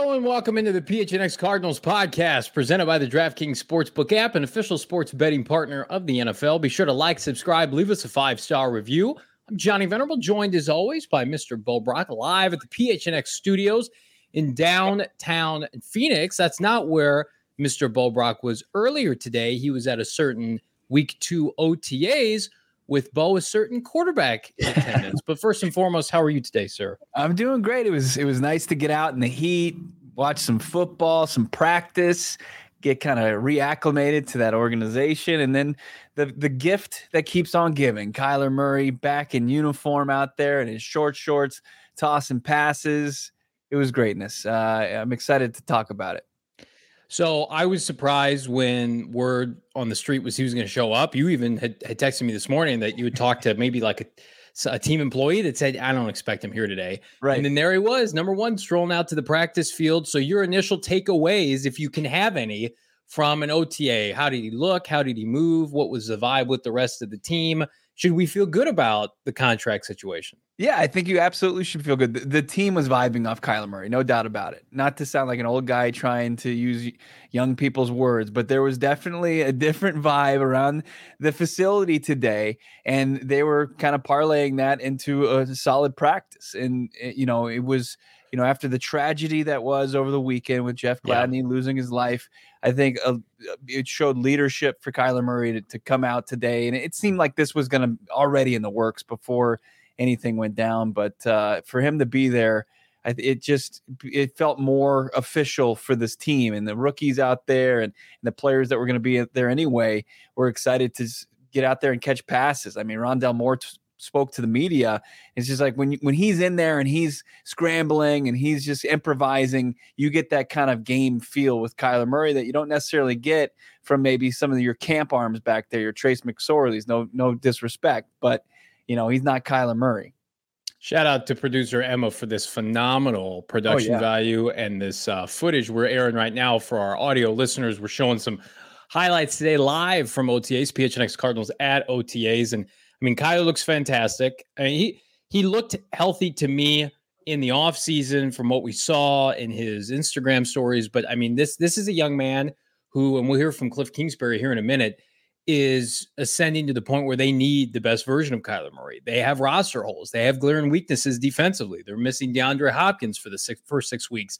Hello and welcome into the PHNX Cardinals podcast presented by the DraftKings Sportsbook app, an official sports betting partner of the NFL. Be sure to like, subscribe, leave us a five star review. I'm Johnny Venerable, joined as always by Mr. Bo Brock live at the PHNX studios in downtown Phoenix. That's not where Mr. Bo Brock was earlier today. He was at a certain week two OTAs with Bo, a certain quarterback in attendance. but first and foremost, how are you today, sir? I'm doing great. It was it was nice to get out in the heat, watch some football, some practice, get kind of reacclimated to that organization, and then the the gift that keeps on giving. Kyler Murray back in uniform out there in his short shorts, tossing passes. It was greatness. Uh, I'm excited to talk about it. So I was surprised when word on the street was he was going to show up. You even had, had texted me this morning that you would talk to maybe like a, a, team employee that said, I don't expect him here today. Right. And then there he was, number one, strolling out to the practice field. So your initial takeaways, if you can have any from an OTA, how did he look? How did he move? What was the vibe with the rest of the team? should we feel good about the contract situation? Yeah, I think you absolutely should feel good. The, the, team was vibing off Kyler Murray, no doubt about it. Not to sound like an old guy trying to use young people's words, but there was definitely a different vibe around the facility today. And they were kind of parlaying that into a solid practice. And, eh, you know, it was you know, after the tragedy that was over the weekend with Jeff Gladney yeah. losing his life, I think uh, it showed leadership for Kyler Murray to, to come out today. And it seemed like this was going to already in the works before anything went down. But uh, for him to be there, it just it felt more official for this team and the rookies out there and, and the players that were going to be there anyway. We're excited to get out there and catch passes. I mean, Rondale Moore t- spoke to the media. It's just like when when he's in there and he's scrambling and he's just improvising, you get that kind of game feel with Kyler Murray that you don't necessarily get from maybe some of your camp arms back there, your Trace McSorley's. No no disrespect, but you know he's not Kyler Murray. Shout out to producer Emma for this phenomenal production oh, yeah. value and this uh, footage we're airing right now for our audio listeners. We're showing some highlights today live from OTAs, PHNX Cardinals at OTAs, and I mean, Kyle looks fantastic. I mean, he he looked healthy to me in the offseason from what we saw in his Instagram stories. But I mean, this this is a young man who, and we'll hear from Cliff Kingsbury here in a minute, is ascending to the point where they need the best version of Kyler Murray. They have roster holes. They have glaring weaknesses defensively. They're missing DeAndre Hopkins for the six, first six weeks.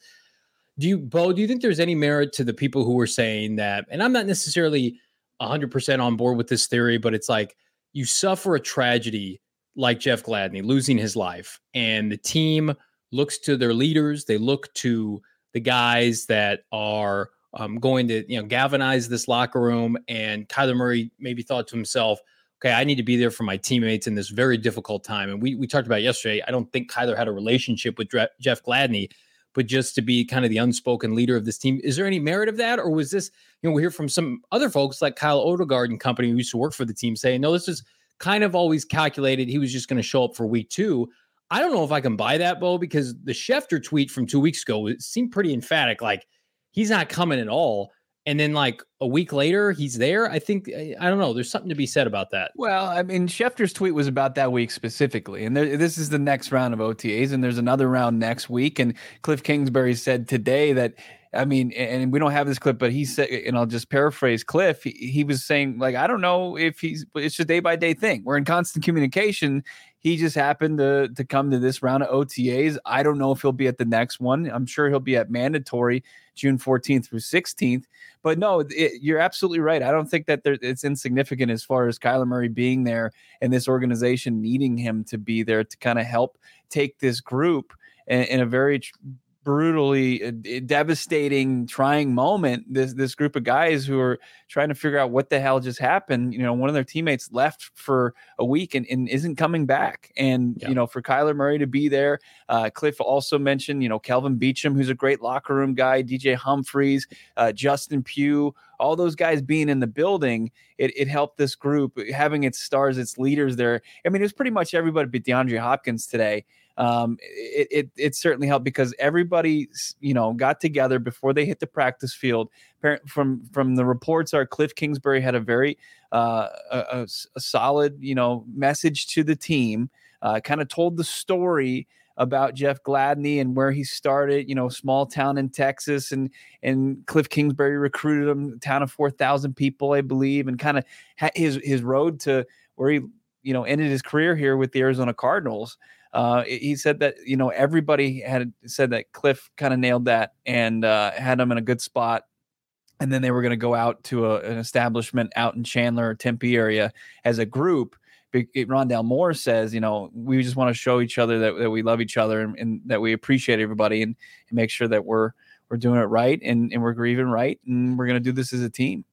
Do you, Bo? Do you think there's any merit to the people who were saying that? And I'm not necessarily 100% on board with this theory, but it's like you suffer a tragedy like Jeff Gladney losing his life, and the team looks to their leaders, they look to the guys that are um, going to you know galvanize this locker room. And Kyler Murray maybe thought to himself, "Okay, I need to be there for my teammates in this very difficult time." And we we talked about yesterday. I don't think Kyler had a relationship with Dre- Jeff Gladney, but just to be kind of the unspoken leader of this team. Is there any merit of that, or was this? You know, we hear from some other folks like Kyle Odegard and company who used to work for the team saying, "No, this is." kind of always calculated he was just going to show up for week two. I don't know if I can buy that, Bo, because the Schefter tweet from two weeks ago seemed pretty emphatic. Like he's not coming at all. And then like a week later, he's there. I think eh, I don't know. There's something to be said about that. Well, I mean, Schefter's tweet was about that week specifically, and there, this is the next round of OTAs, and there's another round next week. And Cliff Kingsbury said today that I mean, and we don't have this clip, but he said, and I'll just paraphrase Cliff. He, he was saying, like, I don't know if he's, it's a day by day thing. We're in constant communication. He just happened to to come to this round of OTAs. I don't know if he'll be at the next one. I'm sure he'll be at mandatory June 14th through 16th. But no, it, you're absolutely right. I don't think that there, it's insignificant as far as Kyler Murray being there and this organization needing him to be there to kind of help take this group in, in a very brutally uh, devastating, trying moment. This this group of guys who are trying to figure out what the hell just happened. You know, one of their teammates left for a week and, and isn't coming back. And yeah. you know, for Kyler Murray to be there, uh, Cliff also mentioned you know Kelvin Beachum, who's a great locker room guy, DJ Humphries, uh, Justin Pugh, all those guys being in the building. It, it helped this group having its stars, its leaders there. I mean, it was pretty much everybody but DeAndre Hopkins today um, it, it, it certainly helped because everybody you know got together before they hit the practice field. From from the reports, are Cliff Kingsbury had a very uh, a, a, solid you know message to the team. Uh, kind of told the story about Jeff Gladney and where he started, you know, small town in Texas and and Cliff Kingsbury recruited him, town of 4,000 people, I believe, and kind of his his road to where he, you know, ended his career here with the Arizona Cardinals. Uh, he said that you know everybody had said that Cliff kind of nailed that and uh, had him in a good spot, and then they were going to go out to a, an establishment out in Chandler or Tempe area as a group. Rondale Moore says, you know, we just want to show each other that, that we love each other and, and that we appreciate everybody and, and, make sure that we're we're doing it right and, and we're grieving right and we're going to do this as a team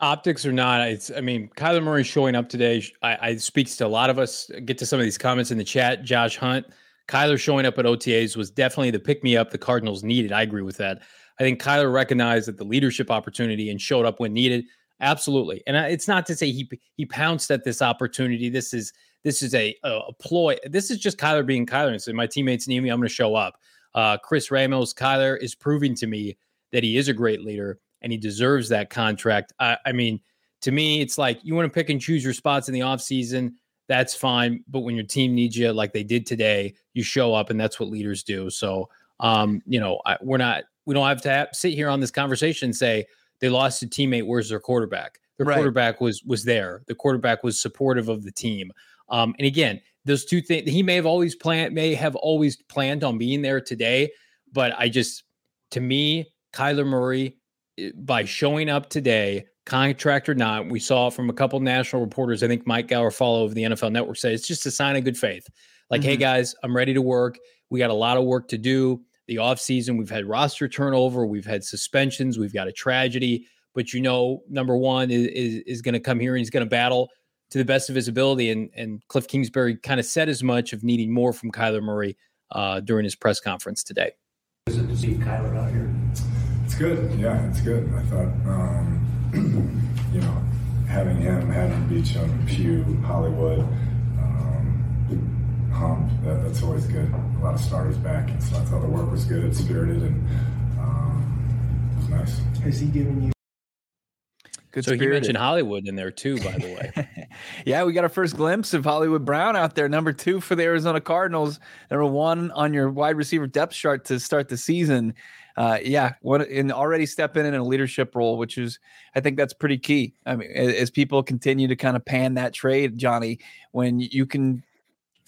optics or not, it's I mean, Kyler Murray showing up today. I, I speaks to a lot of us. Get to some of these comments in the chat. Josh Hunt, Kyler showing up at OTAs was definitely the pick me up the Cardinals needed. I agree with that. I think Kyler recognized that the leadership opportunity and showed up when needed. Absolutely, and it's not to say he he pounced at this opportunity. This is this is a, a ploy. This is just Kyler being Kyler and saying, "My teammates need me. I'm going to show up." Uh, Chris Ramos, Kyler is proving to me that he is a great leader and he deserves that contract. I, I mean, to me, it's like you want to pick and choose your spots in the offseason. That's fine. But when your team needs you, like they did today, you show up, and that's what leaders do. So, um, you know, I, we're not, we don't have to have, sit here on this conversation and say they lost a teammate. Where's their quarterback? Their right. quarterback was was there. The quarterback was supportive of the team. Um, and again, those two things he may have always planned, may have always planned on being there today. But I just, to me, Kyler Murray by showing up today, contract or not, we saw from a couple national reporters. I think Mike Garafolo of the NFL Network said it's just a sign of good faith. Like, mm-hmm. hey guys, I'm ready to work. We got a lot of work to do. The offseason, we've had roster turnover, we've had suspensions, we've got a tragedy. But you know, number one is is, is going to come here and he's going to battle to the best of his ability. And and Cliff Kingsbury kind of said as much of needing more from Kyler Murray uh, during his press conference today. Is it to see Kyler out here? It's good. Yeah, it's good. I thought, um, you know, having him, having Beachum, Pugh, Hollywood, um, Hump, that, that's always good. A lot of starters back. And so I thought the work was good, it's spirited, and um, it was nice. Has he given you Good so spirited. he mentioned Hollywood in there too, by the way. yeah, we got our first glimpse of Hollywood Brown out there, number two for the Arizona Cardinals, number one on your wide receiver depth chart to start the season uh, yeah, what and already stepping in a leadership role, which is I think that's pretty key. I mean, as, as people continue to kind of pan that trade, Johnny, when you can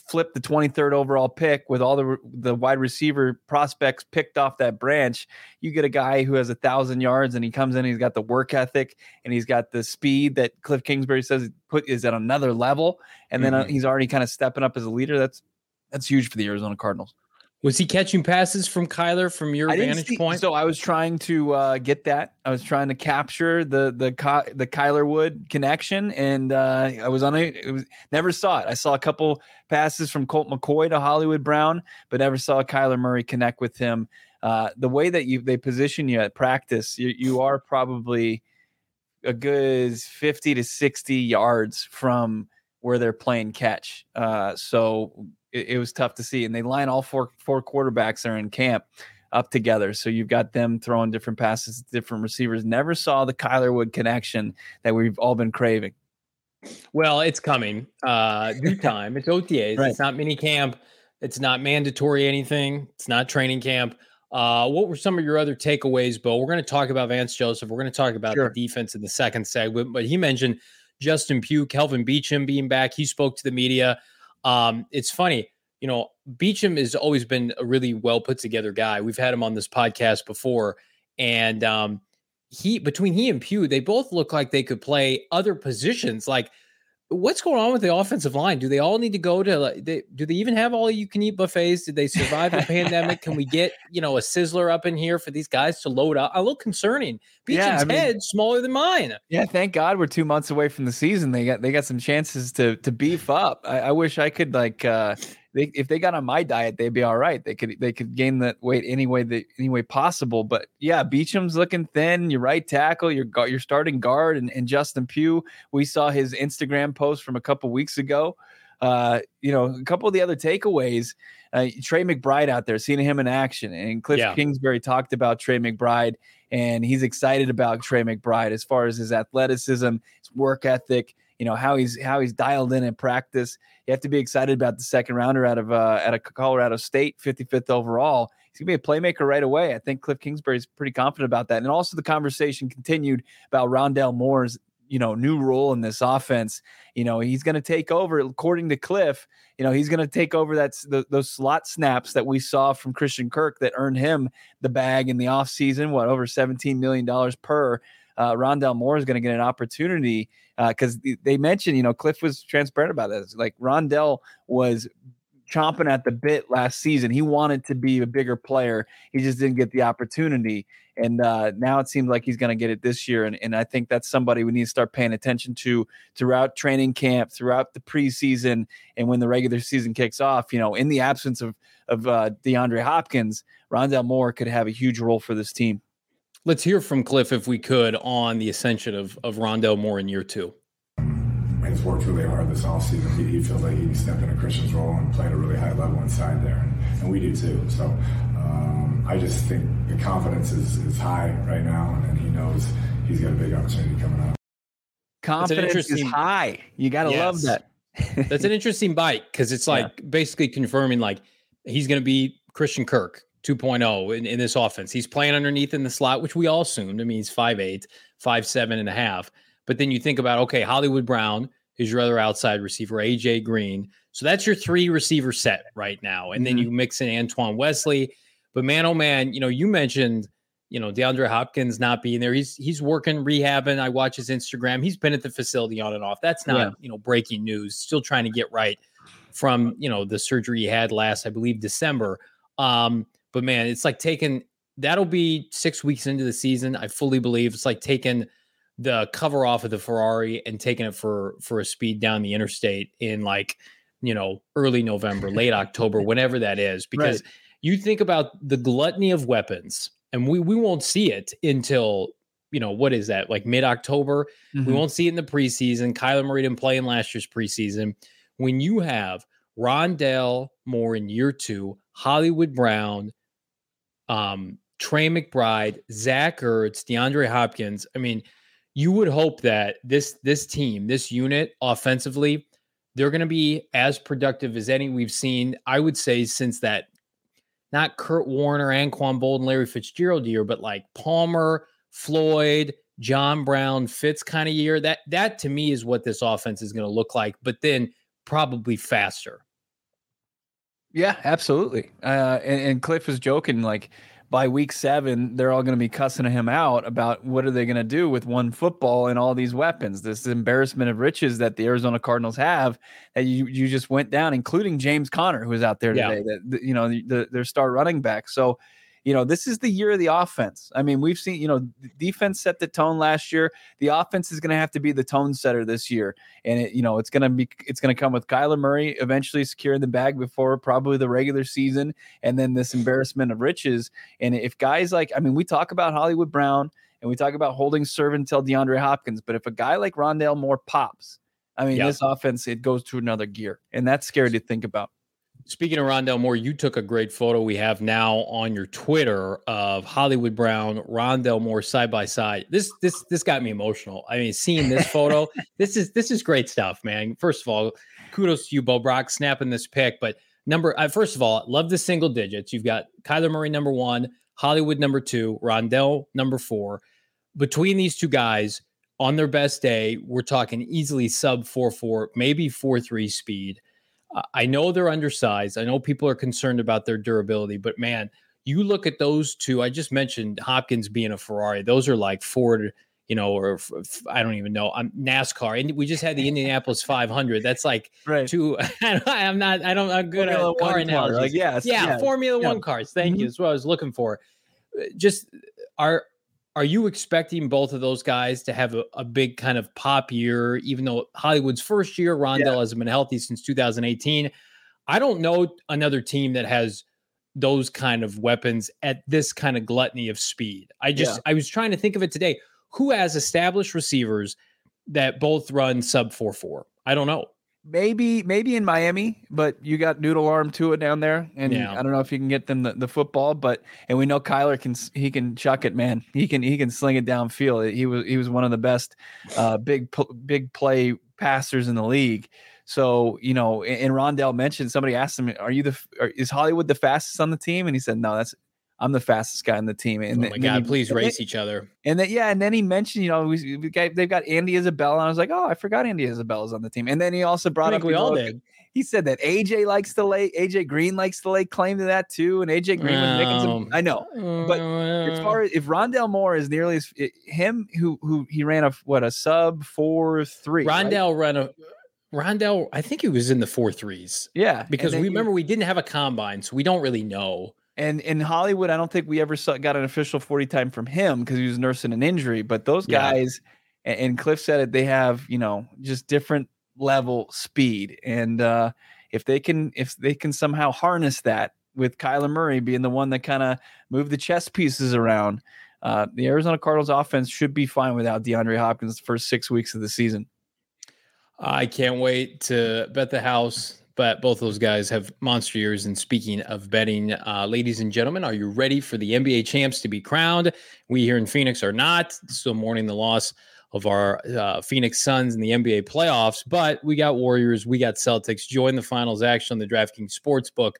flip the 23rd overall pick with all the the wide receiver prospects picked off that branch, you get a guy who has a thousand yards and he comes in, he's got the work ethic and he's got the speed that Cliff Kingsbury says put is at another level, and then uh, mm-hmm. he's already kind of stepping up as a leader. That's that's huge for the Arizona Cardinals. Was he catching passes from Kyler from your vantage see, point? So I was trying to uh, get that. I was trying to capture the the the Kyler Wood connection, and uh, I was on it. Was never saw it. I saw a couple passes from Colt McCoy to Hollywood Brown, but never saw Kyler Murray connect with him. Uh, the way that you they position you at practice, you, you are probably a good fifty to sixty yards from where they're playing catch. Uh, so it, it was tough to see. And they line all four four quarterbacks are in camp up together. So you've got them throwing different passes, different receivers. Never saw the Kyler Wood connection that we've all been craving. Well, it's coming. Uh due time. It's OTAs. Right. It's not mini camp. It's not mandatory anything. It's not training camp. Uh, what were some of your other takeaways, Bo? We're going to talk about Vance Joseph. We're going to talk about sure. the defense in the second segment, but he mentioned Justin Pugh, Kelvin Beachum being back. He spoke to the media. Um, it's funny, you know, Beachum has always been a really well put together guy. We've had him on this podcast before, and um, he between he and Pugh, they both look like they could play other positions. Like what's going on with the offensive line? Do they all need to go to like they, do they even have all you can eat buffets? Did they survive the pandemic? Can we get, you know, a sizzler up in here for these guys to load up? A little concerning. Beachum's yeah, I mean, head smaller than mine. Yeah, thank God we're two months away from the season. They got they got some chances to to beef up. I, I wish I could like uh they, if they got on my diet, they'd be all right. They could they could gain that weight any way that any way possible. But yeah, Beachum's looking thin. Your right tackle, your your starting guard, and, and Justin Pugh. We saw his Instagram post from a couple weeks ago. Uh, you know, a couple of the other takeaways. Uh, Trey McBride out there, seeing him in action, and Cliff yeah. Kingsbury talked about Trey McBride, and he's excited about Trey McBride as far as his athleticism, his work ethic you know how he's how he's dialed in in practice. You have to be excited about the second rounder out of uh, out Colorado State, 55th overall. He's gonna be a playmaker right away. I think Cliff Kingsbury is pretty confident about that. And also the conversation continued about Rondale Moore's you know new role in this offense. You know he's going to take over, according to Cliff. You know he's going to take over that those slot snaps that we saw from Christian Kirk that earned him the bag in the offseason, what over 17 million dollars per uh, Rondale Moore is going to get an opportunity because uh, they mentioned, you know, Cliff was transparent about this. Like Rondale was chomping at the bit last season. He wanted to be a bigger player. He just didn't get the opportunity. And uh, now it seems like he's going to get it this year. And, and I think that's somebody we need to start paying attention to throughout training camp, throughout the preseason, and when the regular season kicks off. You know, in the absence of of uh, DeAndre Hopkins, Rondale Moore could have a huge role for this team. Let's hear from Cliff, if we could, on the ascension of, of Rondale Moore in year two. He's worked really hard this offseason. He, he feels like he can step into Christian's role and play at a really high level inside there, and, and we do too. So um, I just think the confidence is, is high right now, and, and he knows he's got a big opportunity coming up. Confidence is high. You got to yes. love that. That's an interesting bite because it's like yeah. basically confirming like he's going to be Christian Kirk 2.0 in, in this offense. He's playing underneath in the slot, which we all assumed. I mean, he's 5'8, 5'7 and a half. But then you think about, okay, Hollywood Brown is your other outside receiver, AJ Green. So that's your three receiver set right now. And mm-hmm. then you mix in Antoine Wesley. But man, oh man, you know, you mentioned, you know, DeAndre Hopkins not being there. He's he's working rehabbing. I watch his Instagram. He's been at the facility on and off. That's not, yeah. you know, breaking news. Still trying to get right from, you know, the surgery he had last, I believe, December. Um, but man, it's like taking that'll be six weeks into the season. I fully believe it's like taking the cover off of the Ferrari and taking it for for a speed down the interstate in like you know early November, late October, whenever that is. Because right. you think about the gluttony of weapons, and we we won't see it until you know what is that like mid October. Mm-hmm. We won't see it in the preseason. Kyler Murray didn't play in last year's preseason. When you have Rondale Moore in year two, Hollywood Brown, um, Trey McBride, Zach Ertz, DeAndre Hopkins. I mean, you would hope that this this team, this unit offensively, they're going to be as productive as any we've seen. I would say since that, not Kurt Warner, Anquan Boldin, Larry Fitzgerald year, but like Palmer, Floyd, John Brown, Fitz kind of year. That that to me is what this offense is going to look like. But then probably faster. Yeah, absolutely. Uh, and, and Cliff was joking like by week seven, they're all going to be cussing him out about what are they going to do with one football and all these weapons. This embarrassment of riches that the Arizona Cardinals have that you you just went down, including James Conner, who was out there today. Yeah. That you know the, their star running back. So you know, this is the year of the offense. I mean, we've seen, you know, defense set the tone last year. The offense is going to have to be the tone setter this year. And it, you know, it's going to be it's going to come with Kyler Murray eventually securing the bag before probably the regular season and then this embarrassment of riches. And if guys like I mean, we talk about Hollywood Brown and we talk about holding serve until DeAndre Hopkins, but if a guy like Rondale Moore pops, I mean, this offense it goes to another gear. And that's scary to think about. Speaking of Rondale Moore, you took a great photo we have now on your Twitter of Hollywood Brown, Rondale Moore side by side. This this this got me emotional. I mean, seeing this photo, this is this is great stuff, man. First of all, kudos to you, Bo Brock, snapping this pick. But number, uh, first of all, love the single digits. You've got Kyler Murray number one, Hollywood number two, Rondale number four. Between these two guys, on their best day, we're talking easily sub four four, maybe four three speed. I know they're undersized. I know people are concerned about their durability, but man, you look at those two. I just mentioned Hopkins being a Ferrari. Those are like Ford, you know, or I don't even know. I'm NASCAR, and we just had the Indianapolis 500. That's like right. two. I'm not. I don't. I'm good Formula at car analogies. Like, yes, yeah, yeah, Formula yeah. One cars. Thank mm-hmm. you. That's what I was looking for. Uh, just are are you expecting both of those guys to have a, a big kind of pop year? Even though Hollywood's first year, Rondale yeah. hasn't been healthy since 2018. I don't know another team that has those kind of weapons at this kind of gluttony of speed. I just I was trying to think of it today who has established receivers that both run sub 4 4? I don't know. Maybe, maybe in Miami, but you got noodle arm to it down there, and yeah. I don't know if you can get them the, the football, but and we know Kyler can he can chuck it, man. He can he can sling it downfield. He was he was one of the best uh, big big play passers in the league. So you know, and Rondale mentioned somebody asked him, "Are you the is Hollywood the fastest on the team?" And he said, "No, that's I'm the fastest guy in the team. And oh my god, he, please race each other. And then yeah, and then he mentioned, you know, we, we got, they've got Andy Isabella, and I was like, oh, I forgot Andy Isabella's on the team. And then he also brought up we all did. He said that AJ likes to lay AJ Green likes to lay claim to that too, and AJ Green was making some. I know, but as uh, far uh. as if Rondale Moore is nearly as him, who who he ran a what a sub four three. Rondale right? ran a Rondale, I think he was in the four threes. Yeah, because we remember we didn't have a combine, so we don't really know. And in Hollywood, I don't think we ever saw, got an official 40 time from him because he was nursing an injury. But those guys, and, and Cliff said it, they have, you know, just different level speed. And uh, if they can, if they can somehow harness that with Kyler Murray being the one that kind of move the chess pieces around, uh, the Arizona Cardinals offense should be fine without DeAndre Hopkins the first six weeks of the season. I can't wait to bet the house but both those guys have monster years. And speaking of betting, uh, ladies and gentlemen, are you ready for the NBA champs to be crowned? We here in Phoenix are not. Still mourning the loss of our uh, Phoenix Suns in the NBA playoffs, but we got Warriors, we got Celtics. Join the finals action on the DraftKings Sportsbook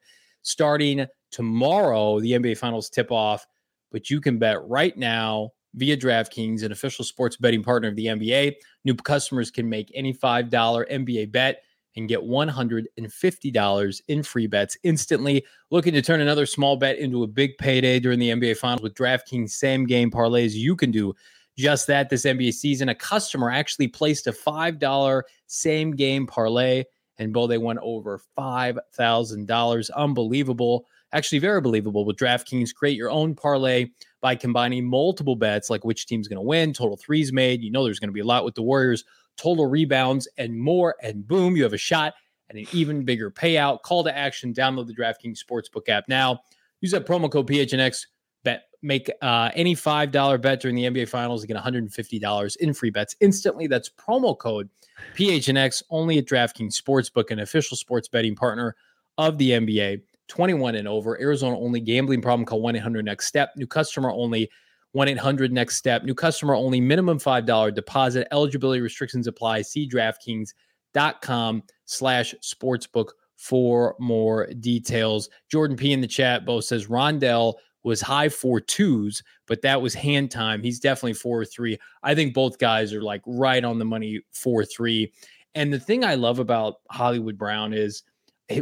starting tomorrow. The NBA finals tip off, but you can bet right now via DraftKings, an official sports betting partner of the NBA. New customers can make any $5 NBA bet and get $150 in free bets instantly. Looking to turn another small bet into a big payday during the NBA Finals with DraftKings same game parlays. You can do just that this NBA season. A customer actually placed a $5 same game parlay, and both they went over $5,000. Unbelievable. Actually, very believable with DraftKings. Create your own parlay by combining multiple bets, like which team's going to win, total threes made. You know, there's going to be a lot with the Warriors total rebounds, and more. And boom, you have a shot at an even bigger payout. Call to action. Download the DraftKings Sportsbook app now. Use that promo code PHNX. Bet make uh, any five dollar bet during the NBA Finals and get one hundred and fifty dollars in free bets instantly. That's promo code PHNX only at DraftKings Sportsbook, an official sports betting partner of the NBA. 21 and over. Arizona only gambling problem. Call 1 800 next step. New customer only. 1 800 next step. New customer only, minimum $5 deposit. Eligibility restrictions apply. See DraftKings.com slash sportsbook for more details. Jordan P in the chat both says Rondale was high for twos, but that was hand time. He's definitely four or three. I think both guys are like right on the money four three. And the thing I love about Hollywood Brown is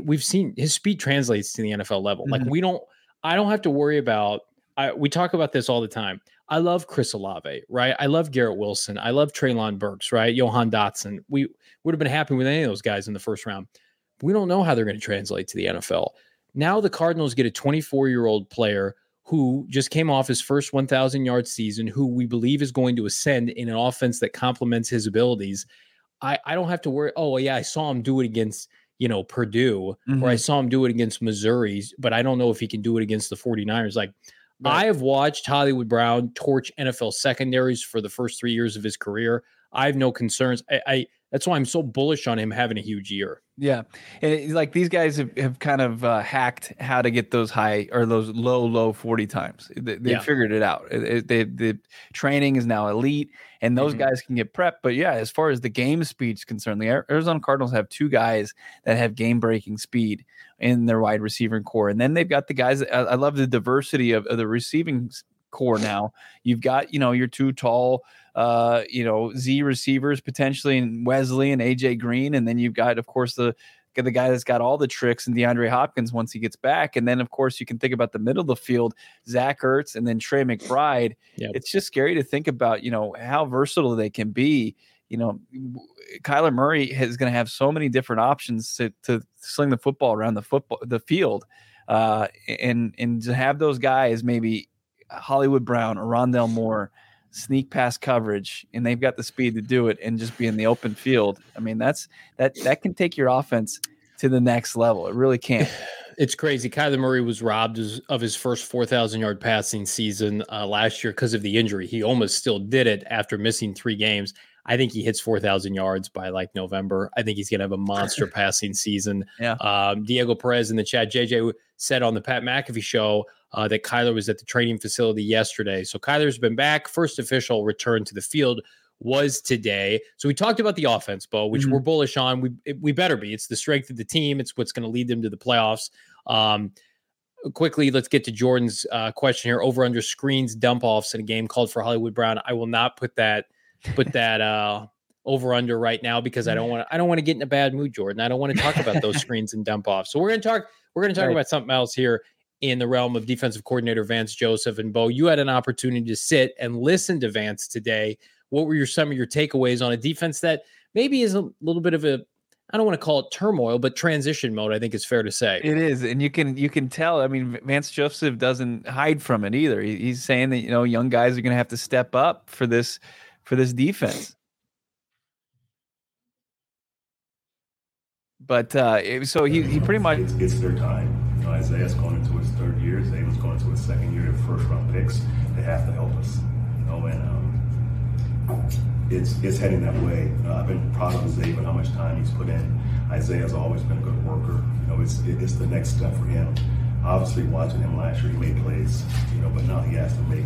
we've seen his speed translates to the NFL level. Like mm-hmm. we don't, I don't have to worry about I, we talk about this all the time. I love Chris Olave, right? I love Garrett Wilson. I love Treylon Burks, right? Jahan Dotson. We would have been happy with any of those guys in the first round. We don't know how they're going to translate to the NFL. Now the Cardinals get a 24 year old player who just came off his first 1,000 yard season, who we believe is going to ascend in an offense that complements his abilities. I, I don't have to worry. Oh, yeah, I saw him do it against, you know, Purdue, mm-hmm. or I saw him do it against Missouri, but I don't know if he can do it against the 49ers. Like, Right. I have watched Hollywood Brown torch NFL secondaries for the first three years of his career. I have no concerns. I, I that's why I'm so bullish on him having a huge year. Yeah, and like these guys have, have kind of uh, hacked how to get those high or those low low forty times. They, they yeah. figured it out. It, it, they, the training is now elite, and those mm-hmm. guys can get prepped. But yeah, as far as the game speed is concerned, the Arizona Cardinals have two guys that have game breaking speed in their wide receiver corps, and then they've got the guys. I, I love the diversity of, of the receiving corps now. You've got you know your two tall uh, you know, Z receivers potentially in Wesley and AJ Green, and then you've got, of course, the the guy that's got all the tricks, and DeAndre Hopkins once he gets back. And then, of course, you can think about the middle of the field, Zach Ertz, and then Trey McBride. Yep. It's just scary to think about, you know, how versatile they can be. You know, Kyler Murray is going to have so many different options to, to sling the football around the football the field, uh, and and to have those guys maybe Hollywood Brown or Rondale Moore sneak past coverage and they've got the speed to do it and just be in the open field. I mean, that's that that can take your offense to the next level. It really can. It's crazy. Kyler Murray was robbed of his first 4,000 yard passing season uh, last year because of the injury. He almost still did it after missing three games. I think he hits 4,000 yards by like November. I think he's going to have a monster passing season. Yeah. Um, Diego Perez in the chat, JJ said on the Pat McAfee show uh, that Kyler was at the training facility yesterday. So Kyler's been back. First official return to the field was today. So we talked about the offense, Bo, which mm-hmm. we're bullish on. We we better be. It's the strength of the team. It's what's going to lead them to the playoffs. Um, quickly, let's get to Jordan's uh, question here. Over under screens dump offs in a game called for Hollywood Brown. I will not put that put that uh, over under right now because I don't want to. I don't want to get in a bad mood, Jordan. I don't want to talk about those screens and dump offs. So we're going to talk. We're going to talk right. about something else here in the realm of defensive coordinator Vance Joseph and Bo. You had an opportunity to sit and listen to Vance today. What were your some of your takeaways on a defense that maybe is a little bit of a I don't want to call it turmoil, but transition mode. I think is fair to say it is, and you can you can tell. I mean, Vance Joseph doesn't hide from it either. He, he's saying that you know young guys are going to have to step up for this for this defense. But uh, so he he pretty much it's, it's their time. You know, Isaiah's going into his third year. was going into his second year of first round picks. They have to help us. You know, and um, it's it's heading that way. Uh, I've been proud of Zaven, how much time he's put in. Isaiah's always been a good worker. You know, it's it's the next step for him. Obviously, watching him last year, he made plays. You know, but now he has to make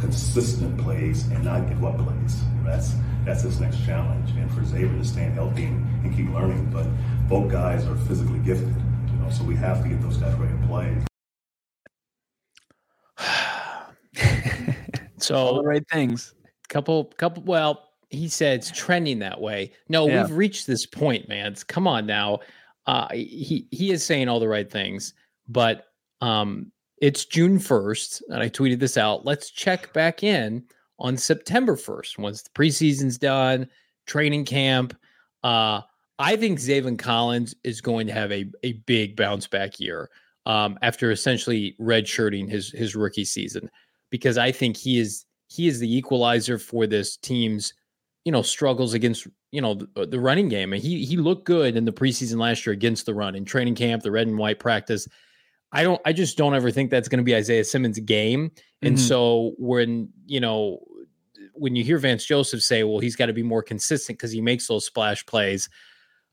consistent plays and not give up plays. That's that's his next challenge. And for Xavier to stay healthy and, and keep learning. But both guys are physically gifted you know, so we have to get those guys ready to play. So all the right things. Couple, couple. Well, he said it's trending that way. No, yeah. we've reached this point, man. Come on now. Uh, he he is saying all the right things, but um, it's June first, and I tweeted this out. Let's check back in on September first once the preseason's done, training camp. Uh, I think Zaven Collins is going to have a, a big bounce back year um, after essentially redshirting his his rookie season because I think he is he is the equalizer for this team's you know struggles against you know the, the running game. And he he looked good in the preseason last year against the run in training camp the red and white practice. I don't I just don't ever think that's going to be Isaiah Simmons game. And mm-hmm. so when you know when you hear Vance Joseph say well he's got to be more consistent because he makes those splash plays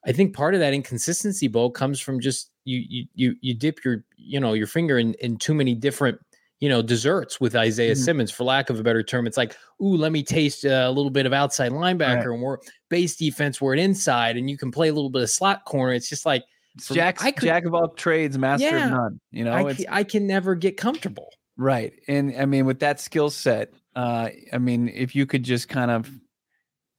I think part of that inconsistency, Bo, comes from just you you you you dip your you know your finger in in too many different you know desserts with Isaiah mm-hmm. Simmons, for lack of a better term. It's like, ooh, let me taste a little bit of outside linebacker right. and we're base defense, we're inside, and you can play a little bit of slot corner. It's just like Jack, I could, Jack of all trades, master yeah, of none. You know, I can, I can never get comfortable. Right, and I mean with that skill set, uh, I mean if you could just kind of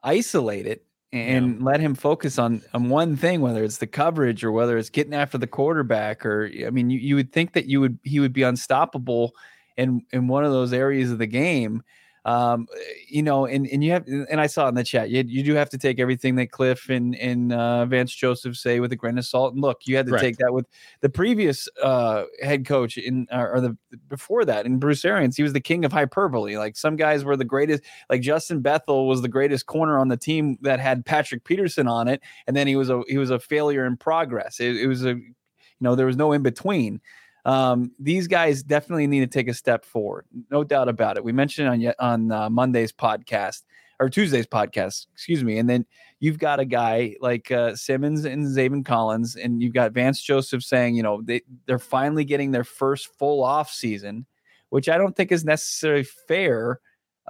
isolate it and yeah. let him focus on on one thing, whether it's the coverage or whether it's getting after the quarterback. Or I mean, you, you would think that you would he would be unstoppable in in one of those areas of the game um, you know, and, and you have, and I saw in the chat, you, you do have to take everything that Cliff and, and uh, Vance Joseph say with a grain of salt. And look, you had to take that with the previous uh, head coach in, or the before that, in Bruce Arians, he was the king of hyperbole. Like some guys were the greatest, like Justin Bethel was the greatest corner on the team that had Patrick Peterson on it, and then he was a he was a failure in progress. It, it was a, you know, there was no in between um, these guys definitely need to take a step forward, no doubt about it. We mentioned on yet on uh, Monday's podcast or Tuesday's podcast, excuse me, and then you've got a guy like uh, Simmons and Zaven Collins, and you've got Vance Joseph saying, you know, they they're finally getting their first full off season, which I don't think is necessarily fair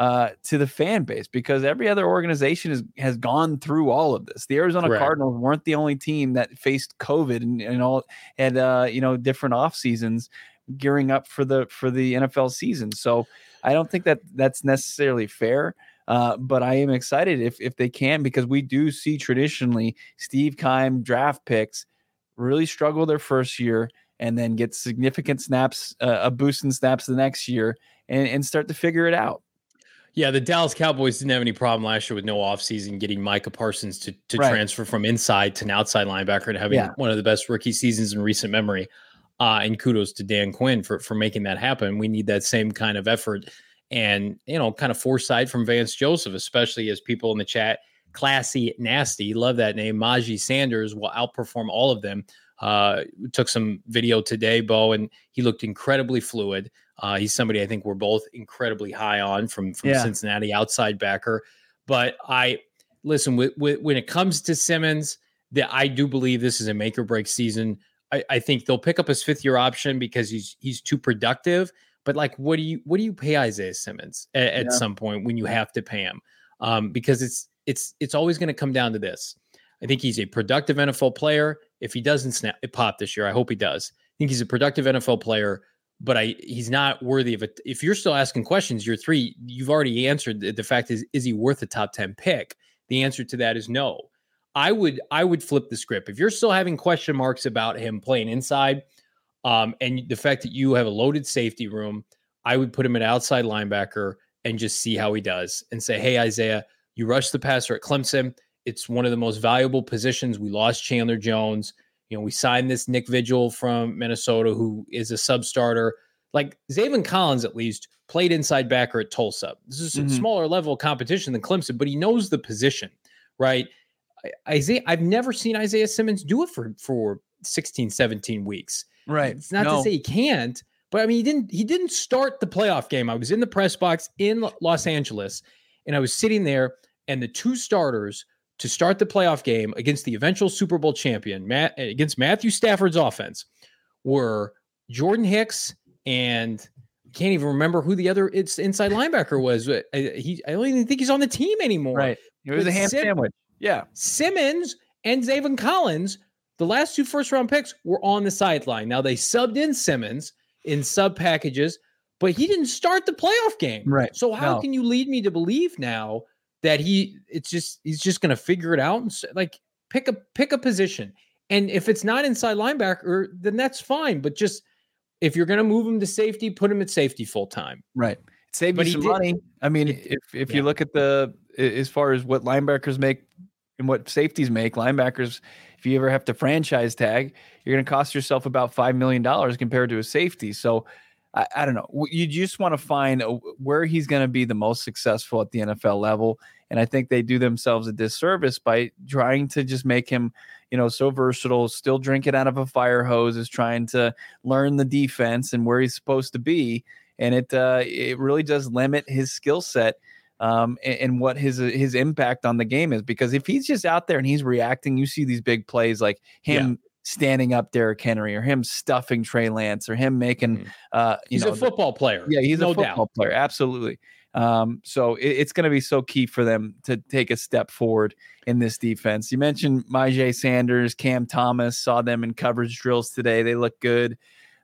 uh, to the fan base because every other organization has, has gone through all of this. The Arizona. Cardinals weren't the only team that faced COVID and, and all had uh, you know different off seasons gearing up for the for the NFL season. So I don't think that that's necessarily fair. Uh, but I am excited if if they can because we do see traditionally Steve Keim draft picks really struggle their first year, and then get significant snaps, uh, a boost in snaps the next year, and, and start to figure it out. Yeah, the Dallas Cowboys didn't have any problem last year with no offseason getting Micah Parsons to, to right. transfer from inside to an outside linebacker and having yeah. one of the best rookie seasons in recent memory. Uh, and kudos to Dan Quinn for for making that happen. We need that same kind of effort and you know, kind of foresight from Vance Joseph, especially as people in the chat, classy, nasty, love that name. Myjai Sanders will outperform all of them. Uh, took some video today, Bo, and he looked incredibly fluid. Uh, he's somebody I think we're both incredibly high on from from yeah. Cincinnati outside backer. But I listen with, with, when it comes to Simmons, that I do believe this is a make or break season. I, I think they'll pick up his fifth year option because he's he's too productive. But like, what do you what do you pay Isaiah Simmons at, at yeah. some point when you have to pay him? Um, because it's it's it's always going to come down to this. I think he's a productive NFL player. If he doesn't snap it pop this year, I hope he does. I think he's a productive NFL player but I he's not worthy of it. If you're still asking questions, you're three, you've already answered the, the fact is is he worth a top 10 pick? The answer to that is no. I would I would flip the script. If you're still having question marks about him playing inside, um, and the fact that you have a loaded safety room, I would put him at outside linebacker and just see how he does and say, Hey, Isaiah, you rush the passer at Clemson. It's one of the most valuable positions. We lost Chandler Jones. You know, we signed this Nick Vigil from Minnesota, who is a sub starter. Like Zaven Collins, at least, played inside backer at Tulsa. This is mm-hmm. a smaller level of competition than Clemson, but he knows the position, right? Isaiah, I've never seen Isaiah Simmons do it for for 16, 17 weeks. Right. It's not no. to say he can't, but I mean he didn't he didn't start the playoff game. I was in the press box in Los Angeles and I was sitting there and the two starters to start the playoff game against the eventual Super Bowl champion, Matt, against Matthew Stafford's offense, were Jordan Hicks and can't even remember who the other it's inside linebacker was. Uh, he I don't even think he's on the team anymore. Right. It was but a ham Sim- sandwich. Yeah. Simmons and Zaven Collins, the last two first round picks, were on the sideline. Now they subbed in Simmons in sub packages, but he didn't start the playoff game. Right. So how no. can you lead me to believe now that he it's just he's just going to figure it out and like pick a pick a position. And if it's not inside linebacker, then that's fine. But just if you're going to move him to safety, put him at safety full time. Right. Save but you some money. I mean, if if yeah. you look at the as far as what linebackers make and what safeties make, linebackers, if you ever have to franchise tag, you're going to cost yourself about five million dollars compared to a safety. So I, I don't know. You just want to find a, where he's going to be the most successful at the NFL level. And I think they do themselves a disservice by trying to just make him, you know, so versatile, still drinking out of a fire hose, is trying to learn the defense and where he's supposed to be. And it uh, it really does limit his skill set um, and, and, what his his impact on the game is. Because if he's just out there and he's reacting, you see these big plays like him standing up Derrick Henry or him stuffing Trey Lance or him making mm-hmm. uh he's know, a football player. Yeah, he's no a football doubt. player. Absolutely. Um, so it, it's going to be so key for them to take a step forward in this defense. You mentioned Myjai Sanders, Cam Thomas, saw them in coverage drills today. They look good.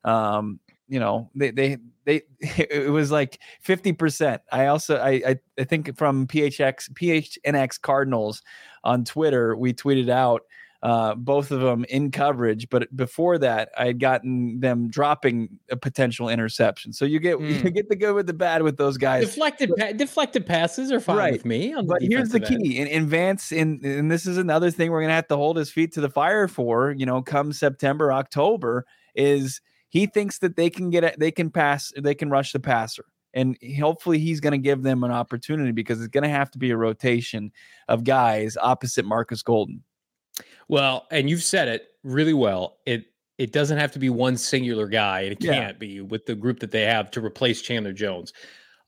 Um, you know, they they they it was like 50%. I also I I, I think from PHX PHNX Cardinals on Twitter, we tweeted out uh, both of them in coverage. But before that, I had gotten them dropping a potential interception. So you get mm. you get the good with the bad with those guys. Deflected pa- deflected passes are fine right. with me. but here's the key: in, in Vance, in and this is another thing we're gonna have to hold his feet to the fire for. You know, come September, October, is he thinks that they can get it, they can pass, they can rush the passer and hopefully he's going to give them an opportunity because it's going to have to be a rotation of guys opposite Marcus Golden. Well, and you've said it really well. It it doesn't have to be one singular guy, and it yeah. can't be with the group that they have to replace Chandler Jones.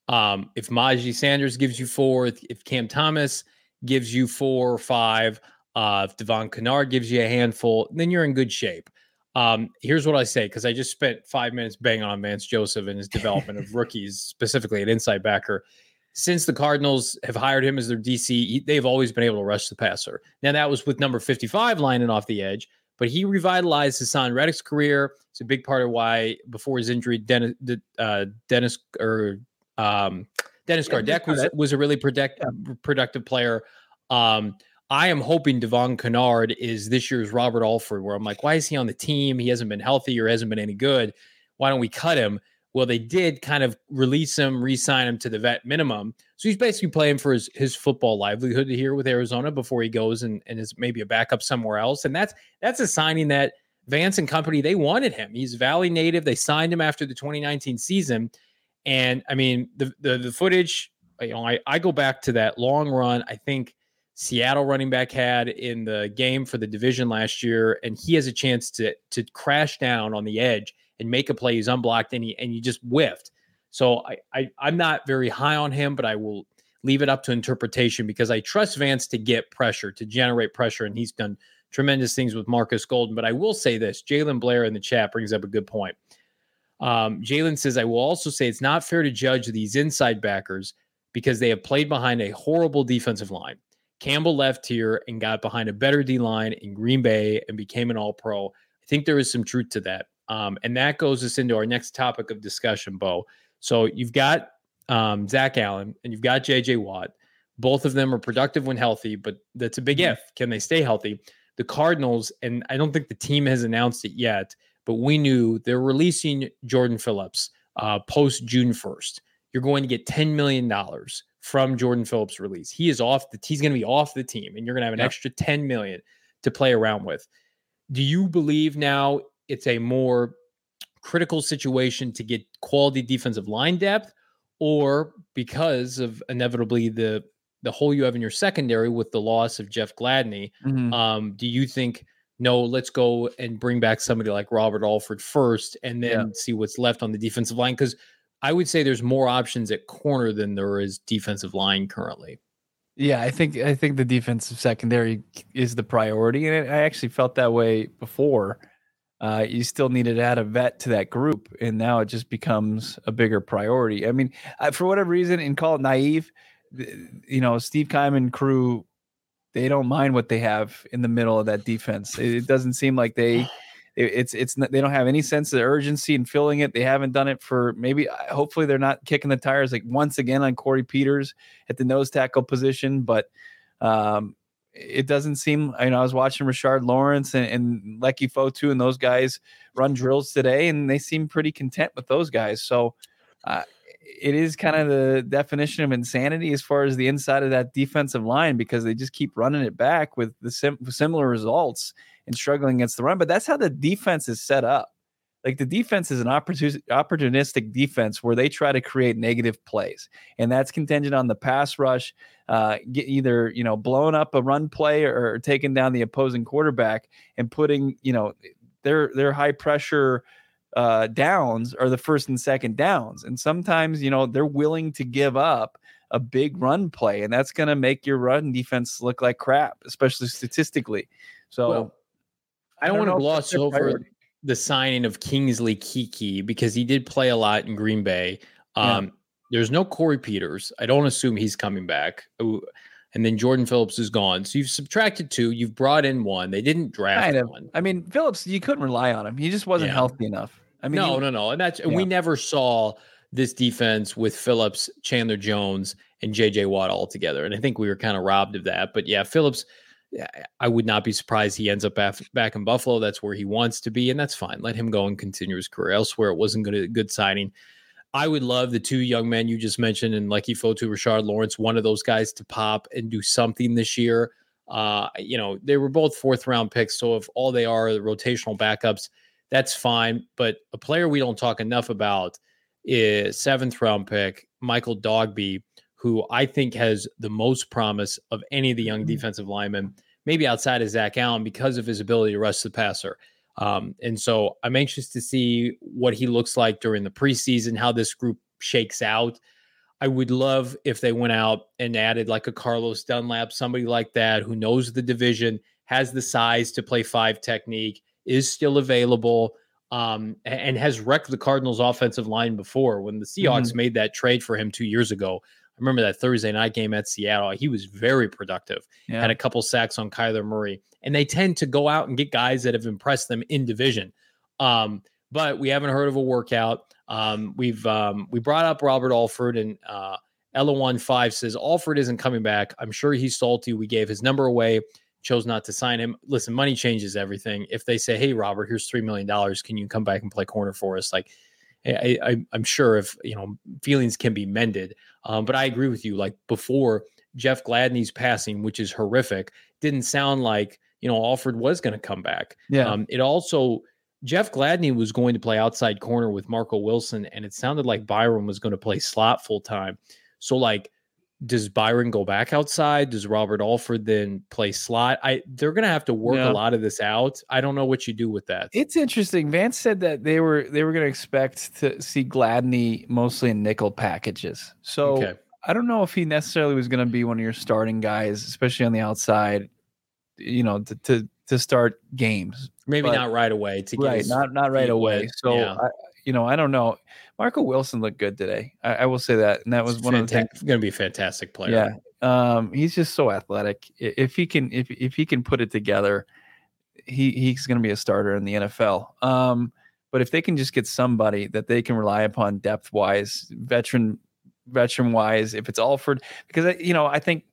Um, if Myjai Sanders gives you four, if, if, Cam Thomas gives you four or five, uh, if Devon Kennard gives you a handful, then you're in good shape. Um, here's what I say because I just spent five minutes banging on Vance Joseph and his development of rookies, specifically at inside backer since the Cardinals have hired him as their DC, they've always been able to rush the passer. Now that was with number 55 lining off the edge, but he revitalized Haason Reddick's career. It's a big part of why before his injury, Dennis, uh, Dennis or um, Dennis Gardeck was was a really protect, productive player. Um, I am hoping Devon Kennard is this year's Robert Alford, where I'm like, why is he on the team? He hasn't been healthy or hasn't been any good. Why don't we cut him? Well, they did kind of release him, re-sign him to the vet minimum. So he's basically playing for his, his football livelihood here with Arizona before he goes and, and is maybe a backup somewhere else. And that's that's a signing that Vance and company, they wanted him. He's Valley native. They signed him after the 2019 season. And I mean, the the, the footage, you know, I, I go back to that long run. I think Seattle running back had in the game for the division last year, and he has a chance to to crash down on the edge and make a play. He's unblocked and he and you just whiffed. So I, I I'm not very high on him, but I will leave it up to interpretation because I trust Vance to get pressure, to generate pressure, and he's done tremendous things with Marcus Golden. But I will say this Jalen Blair in the chat brings up a good point. Um, Jalen says, I will also say it's not fair to judge these inside backers because they have played behind a horrible defensive line. Campbell left here and got behind a better D line in Green Bay and became an all pro. I think there is some truth to that. Um, and that goes us into our next topic of discussion, Bo. So you've got um, Zach Allen and you've got JJ Watt. Both of them are productive when healthy, but that's a big if. Can they stay healthy? the Cardinals, and I don't think the team has announced it yet, but we knew they're releasing Jordan Phillips uh, post June 1st. You're going to get $10 million from Jordan Phillips' release. He is off the he's going to be off the team, and you're going to have an yep. extra 10 million to play around with. Do you believe now it's a more critical situation to get quality defensive line depth, or because of inevitably the the hole you have in your secondary with the loss of Jeff Gladney, mm-hmm. um, do you think no, let's go and bring back somebody like Robert Alford first and then yeah. see what's left on the defensive line? Because I would say there's more options at corner than there is defensive line currently. Yeah, I think I think the defensive secondary is the priority, and I actually felt that way before. Uh, you still needed to add a vet to that group, and now it just becomes a bigger priority. I mean, I, for whatever reason, and call it naive, you know, Steve Keim crew, they don't mind what they have in the middle of that defense. It, doesn't seem like they, it's it's they don't have any sense of urgency in filling it. They haven't done it for maybe. Hopefully, they're not kicking the tires like once again on Corey Peters at the nose tackle position. But um, it doesn't seem. You know, I was watching Rashard Lawrence and, and Leki Fotu and those guys run drills today, and they seem pretty content with those guys. So. Uh, it is kind of the definition of insanity as far as the inside of that defensive line because they just keep running it back with the sim- similar results and struggling against the run. But that's how the defense is set up. Like the defense is an opportunistic defense where they try to create negative plays, and that's contingent on the pass rush, uh, get either you know blowing up a run play or, or taking down the opposing quarterback and putting you know their their high pressure uh, downs are the first and second downs. And sometimes, you know, they're willing to give up a big run play, and that's going to make your run defense look like crap, especially statistically. So well, I don't, don't want to gloss over. The signing of Kingsley Keke because he did play a lot in Green Bay. Um, yeah. There's no Corey Peters. I don't assume he's coming back. And then Jordan Phillips is gone. So you've subtracted two. You've brought in one. They didn't draft kind of. one. I mean, Phillips, you couldn't rely on him. He just wasn't yeah. healthy enough. I mean, no, he, no, no. And that's, yeah. we never saw this defense with Phillips, Chandler Jones, and JJ Watt all together. And I think we were kind of robbed of that. But yeah, Phillips, I would not be surprised he ends up back in Buffalo. That's where he wants to be, and that's fine. Let him go and continue his career elsewhere. It wasn't good, a good signing. I would love the two young men you just mentioned and Leki Fotu, Rashard Lawrence, one of those guys to pop and do something this year. Uh, you know, they were both fourth round picks. So if all they are, the rotational backups, that's fine. But a player we don't talk enough about is seventh round pick, Michael Dogbe, who I think has the most promise of any of the young mm-hmm. defensive linemen, maybe outside of Zach Allen because of his ability to rush the passer. Um, and so I'm anxious to see what he looks like during the preseason, how this group shakes out. I would love if they went out and added like a Carlos Dunlap, somebody like that who knows the division, has the size to play five technique, is still available, um, and has wrecked the Cardinals' offensive line before. When the Seahawks mm-hmm. made that trade for him two years ago, remember that Thursday night game at Seattle. He was very productive. Yeah. Had a couple sacks on Kyler Murray, and they tend to go out and get guys that have impressed them in division. Um, but we haven't heard of a workout. Um, we've um, we brought up Robert Alford and uh, Ella Five says Alford isn't coming back. I'm sure he's salty. We gave his number away, chose not to sign him. Listen, money changes everything. If they say, "Hey, Robert, here's three million dollars. Can you come back and play corner for us?" Like, I, am sure if you know feelings can be mended. Um, but I agree with you. Like before Jeff Gladney's passing, which is horrific, didn't sound like you know Alford was going to come back. Yeah. Um, it also Jeff Gladney was going to play outside corner with Marco Wilson, and it sounded like Byron was going to play slot full time. So like does Byron go back outside? Does Robert Alford then play slot? I they're gonna have to work yeah. a lot of this out. I don't know what you do with that. It's interesting. Vance said that they were they were gonna expect to see Gladney mostly in nickel packages. So okay. I don't know if he necessarily was gonna be one of your starting guys, especially on the outside, you know, to to, to start games. Maybe but, not right away. To right, not not right away. So yeah. You know, I don't know. Marco Wilson looked good today. I, I will say that, and that was one Fanta- of the things. Going to be a fantastic player. Yeah, um, he's just so athletic. If he can, if if he can put it together, he he's going to be a starter in the NFL. Um, but if they can just get somebody that they can rely upon depth wise, veteran veteran wise, if it's Alford, because you know I think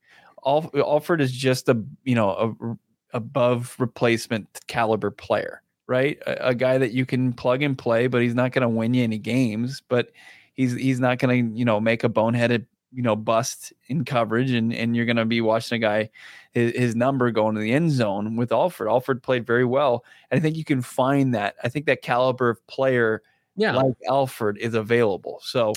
Alford is just a you know a above replacement caliber player right? A, a guy that you can plug and play, but he's not going to win you any games. But he's he's not going to you know make a boneheaded you know bust in coverage, and and you're going to be watching a guy his, his number going to the end zone with Alford. Alford played very well, and I think you can find that. I think that caliber of player, yeah. like Alford, is available. So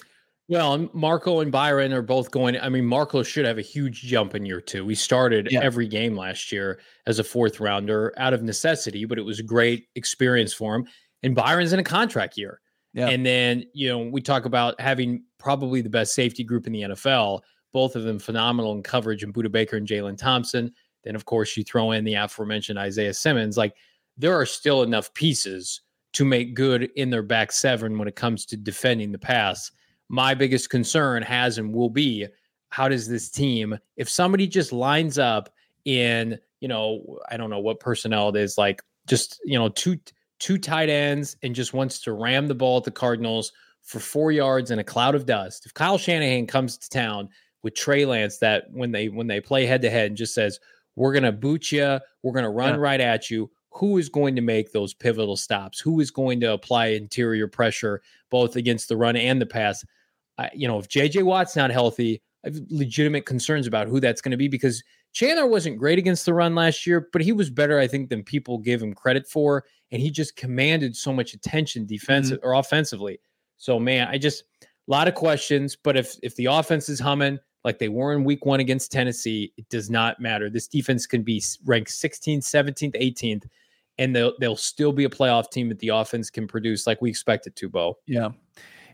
well, Marco and Byron are both going. I mean, Marco should have a huge jump in year two. We started yeah. every game last year as a fourth rounder out of necessity, but it was a great experience for him. And Byron's in a contract year. Yeah. And then, you know, we talk about having probably the best safety group in the NFL, both of them phenomenal in coverage and Budda Baker and Jalen Thompson. Then, of course, you throw in the aforementioned Isaiah Simmons. Like, there are still enough pieces to make good in their back seven when it comes to defending the pass my biggest concern has and will be how does this team, if somebody just lines up in, you know, I don't know what personnel it is, like just, you know, two two tight ends and just wants to ram the ball at the Cardinals for four yards in a cloud of dust. If Kyle Shanahan comes to town with Trey Lance, that when they when they play head to head and just says, We're gonna boot you, we're gonna run yeah. right at you, who is going to make those pivotal stops? Who is going to apply interior pressure both against the run and the pass? I, you know, if JJ Watt's not healthy, I have legitimate concerns about who that's going to be because Chandler wasn't great against the run last year, but he was better, I think, than people give him credit for. And he just commanded so much attention defensive mm-hmm. or offensively. So, man, I just a lot of questions. But if if the offense is humming like they were in week one against Tennessee, it does not matter. This defense can be ranked 16th, 17th, 18th, and they'll they'll still be a playoff team that the offense can produce like we expect it to, Bo. Yeah.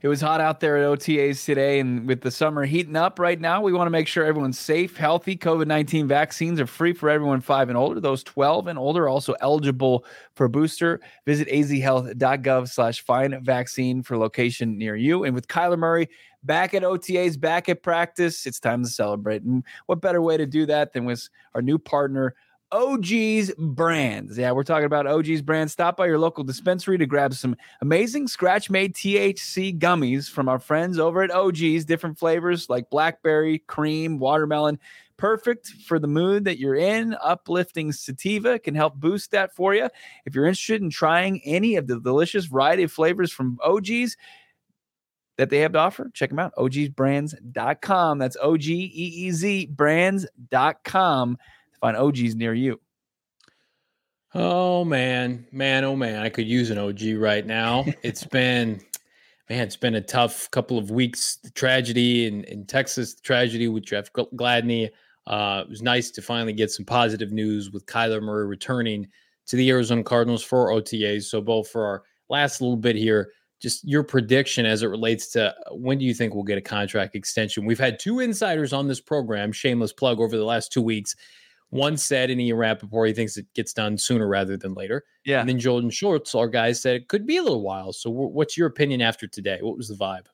It was hot out there at OTAs today, and with the summer heating up right now, we want to make sure everyone's safe, healthy. COVID 19 vaccines are free for everyone five and older. Those 12 and older are also eligible for booster. Visit azhealth.gov slash find vaccine for location near you. And with Kyler Murray, back at OTAs, back at practice. It's time to celebrate. And what better way to do that than with our new partner, OGeez Brands. Yeah, we're talking about OGeez Brands. Stop by your local dispensary to grab some amazing scratch made THC gummies from our friends over at OGeez. Different flavors like blackberry, cream, watermelon. Perfect for the mood that you're in. Uplifting sativa can help boost that for you. If you're interested in trying any of the delicious variety of flavors from OGeez, that they have to offer, check them out. OGeezBrands.com. That's O G E E Z brands.com find OGs near you. Oh man, man, oh man, I could use an OG right now. It's been man, it's been a tough couple of weeks. The tragedy in, in Texas, the tragedy with Jeff Gladney. Uh, it was nice to finally get some positive news with Kyler Murray returning to the Arizona Cardinals for OTAs. So, both for our last little bit here, just your prediction as it relates to when do you think we'll get a contract extension? We've had two insiders on this program, shameless plug, over the last two weeks one said in Ian Rapoport, he thinks it gets done sooner rather than later. Yeah. And then Jordan Schultz, our guy, said it could be a little while. So, what's your opinion after today? What was the vibe?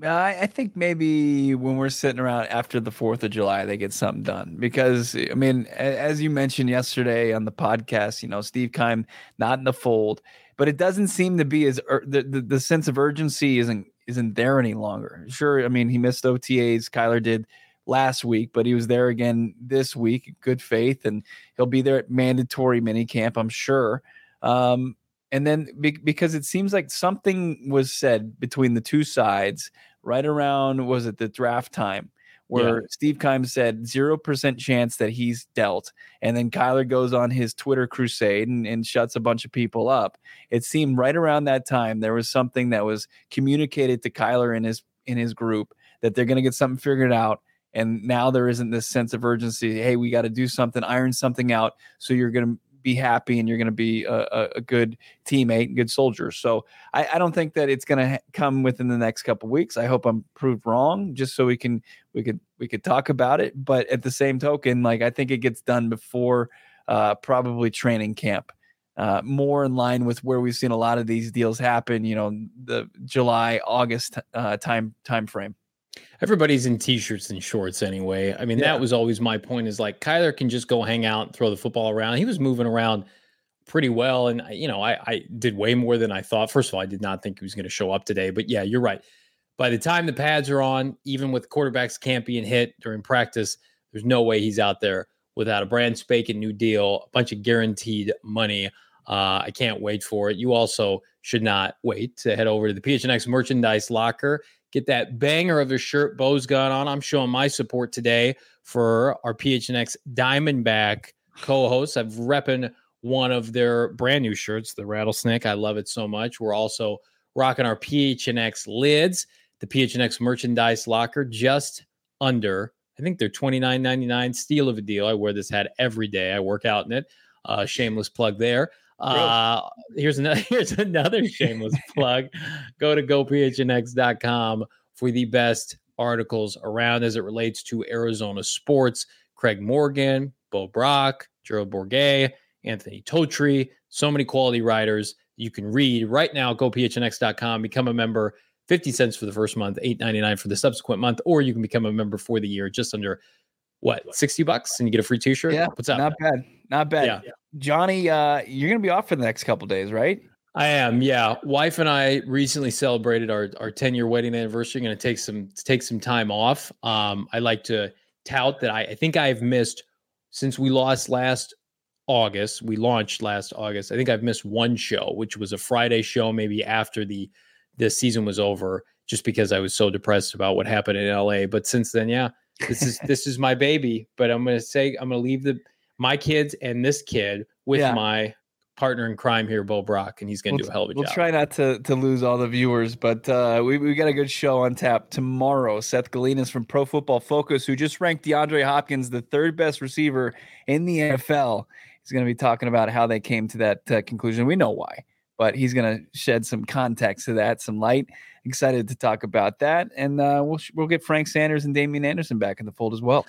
I think maybe when we're sitting around after the 4th of July, they get something done. Because, I mean, as you mentioned yesterday on the podcast, you know, Steve Keim not in the fold, but it doesn't seem to be as the, the, the sense of urgency isn't isn't there any longer. Sure, I mean he missed OTAs. Kyler did last week, but he was there again this week. Good faith, and he'll be there at mandatory minicamp, I'm sure. Um, and then be- because it seems like something was said between the two sides right around was it the draft time where yeah. Steve Keim said 0% chance that he's dealt. And then Kyler goes on his Twitter crusade and, and shuts a bunch of people up. It seemed right around that time there was something that was communicated to Kyler in his in his group that they're going to get something figured out. And now there isn't this sense of urgency. Hey, we got to do something, iron something out. So you're going to be happy and you're going to be a, a, good teammate and good soldier. So I, I don't think that it's going to ha- come within the next couple weeks. I hope I'm proved wrong, just so we can we could we could talk about it. But at the same token, like I think it gets done before uh, probably training camp. Uh, more in line with where we've seen a lot of these deals happen, you know, the July August uh, time time frame. Everybody's in t-shirts and shorts anyway. I mean, yeah. that was always my point. Is like Kyler can just go hang out and throw the football around. He was moving around pretty well, and you know, I, I did way more than I thought. First of all, I did not think he was going to show up today, but yeah, you're right. By the time the pads are on, even with quarterbacks can't being hit during practice, there's no way he's out there without a brand spanking new deal, a bunch of guaranteed money. Uh, I can't wait for it. You also should not wait to head over to the PHNX merchandise locker Get that banger of a shirt Bo's got on. I'm showing my support today for our PHNX Diamondback co-hosts. I've repping one of their brand new shirts, the Rattlesnake. I love it so much. We're also rocking our PHNX lids, the PHNX merchandise locker, just under. I think they're $29.99. Steal of a deal. I wear this hat every day. I work out in it. Uh, shameless plug there. Uh, here's another here's another shameless plug. Go to gophnx.com for the best articles around as it relates to Arizona sports. Craig Morgan, Bo Brock, Gerald Bourguet, Anthony Totri, so many quality writers you can read right now. GoPHNX.com, become a member. 50 cents for the first month, 8.99 for the subsequent month, or you can become a member for the year just under what 60 bucks and you get a free t-shirt yeah what's up not bad not bad yeah. Johnny uh you're gonna be off for the next couple days right? I am yeah. Wife and i recently celebrated our our 10 year wedding anniversary. Gonna take some take some time off. Um i like to tout that i i think i've missed since we lost last august we launched last august i think i've missed one show which was a friday show maybe after the the season was over just because i was so depressed about what happened in la but since then yeah this is this is my baby, but I'm gonna say I'm gonna leave the my kids and this kid with yeah. my partner in crime here, Bo Brock, and he's gonna we'll, do a hell of a we'll job. We'll try not to to lose all the viewers, but uh, we we got a good show on tap tomorrow. Seth Galinas from Pro Football Focus, who just ranked DeAndre Hopkins the third best receiver in the NFL. He's going to be talking about how they came to that uh, conclusion. We know why, but he's going to shed some context to that, some light excited to talk about that, and uh, we'll we'll get Frank Sanders and Damian Anderson back in the fold as well.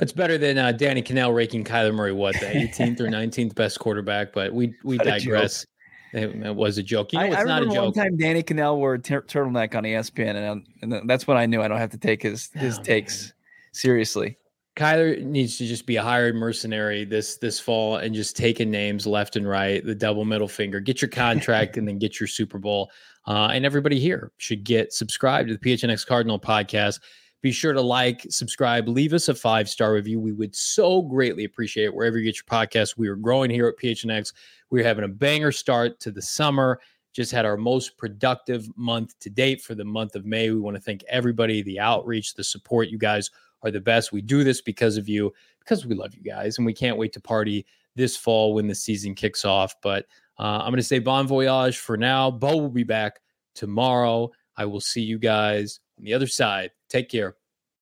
That's better than uh, Danny Kanell raking Kyler Murray what the 18th or 19th best quarterback, but we we digress. It, it, was a joke. You know, it's I, I not a joke. One time, Danny Kanell wore a turtleneck on ESPN, and, and that's when I knew I don't have to take his his oh, takes man. seriously. Kyler needs to just be a hired mercenary this this fall and just taking names left and right, the double middle finger. Get your contract and then get your Super Bowl. Uh, and everybody here should get subscribed to the PHNX Cardinal podcast. Be sure to like, subscribe, leave us a five star review. We would so greatly appreciate it wherever you get your podcast. We are growing here at PHNX. We're having a banger start to the summer. Just had our most productive month to date for the month of May. We want to thank everybody, the outreach, the support. You guys are the best. We do this because of you, because we love you guys, and we can't wait to party this fall when the season kicks off. But uh, I'm going to say bon voyage for now. Bo will be back tomorrow. I will see you guys on the other side. Take care.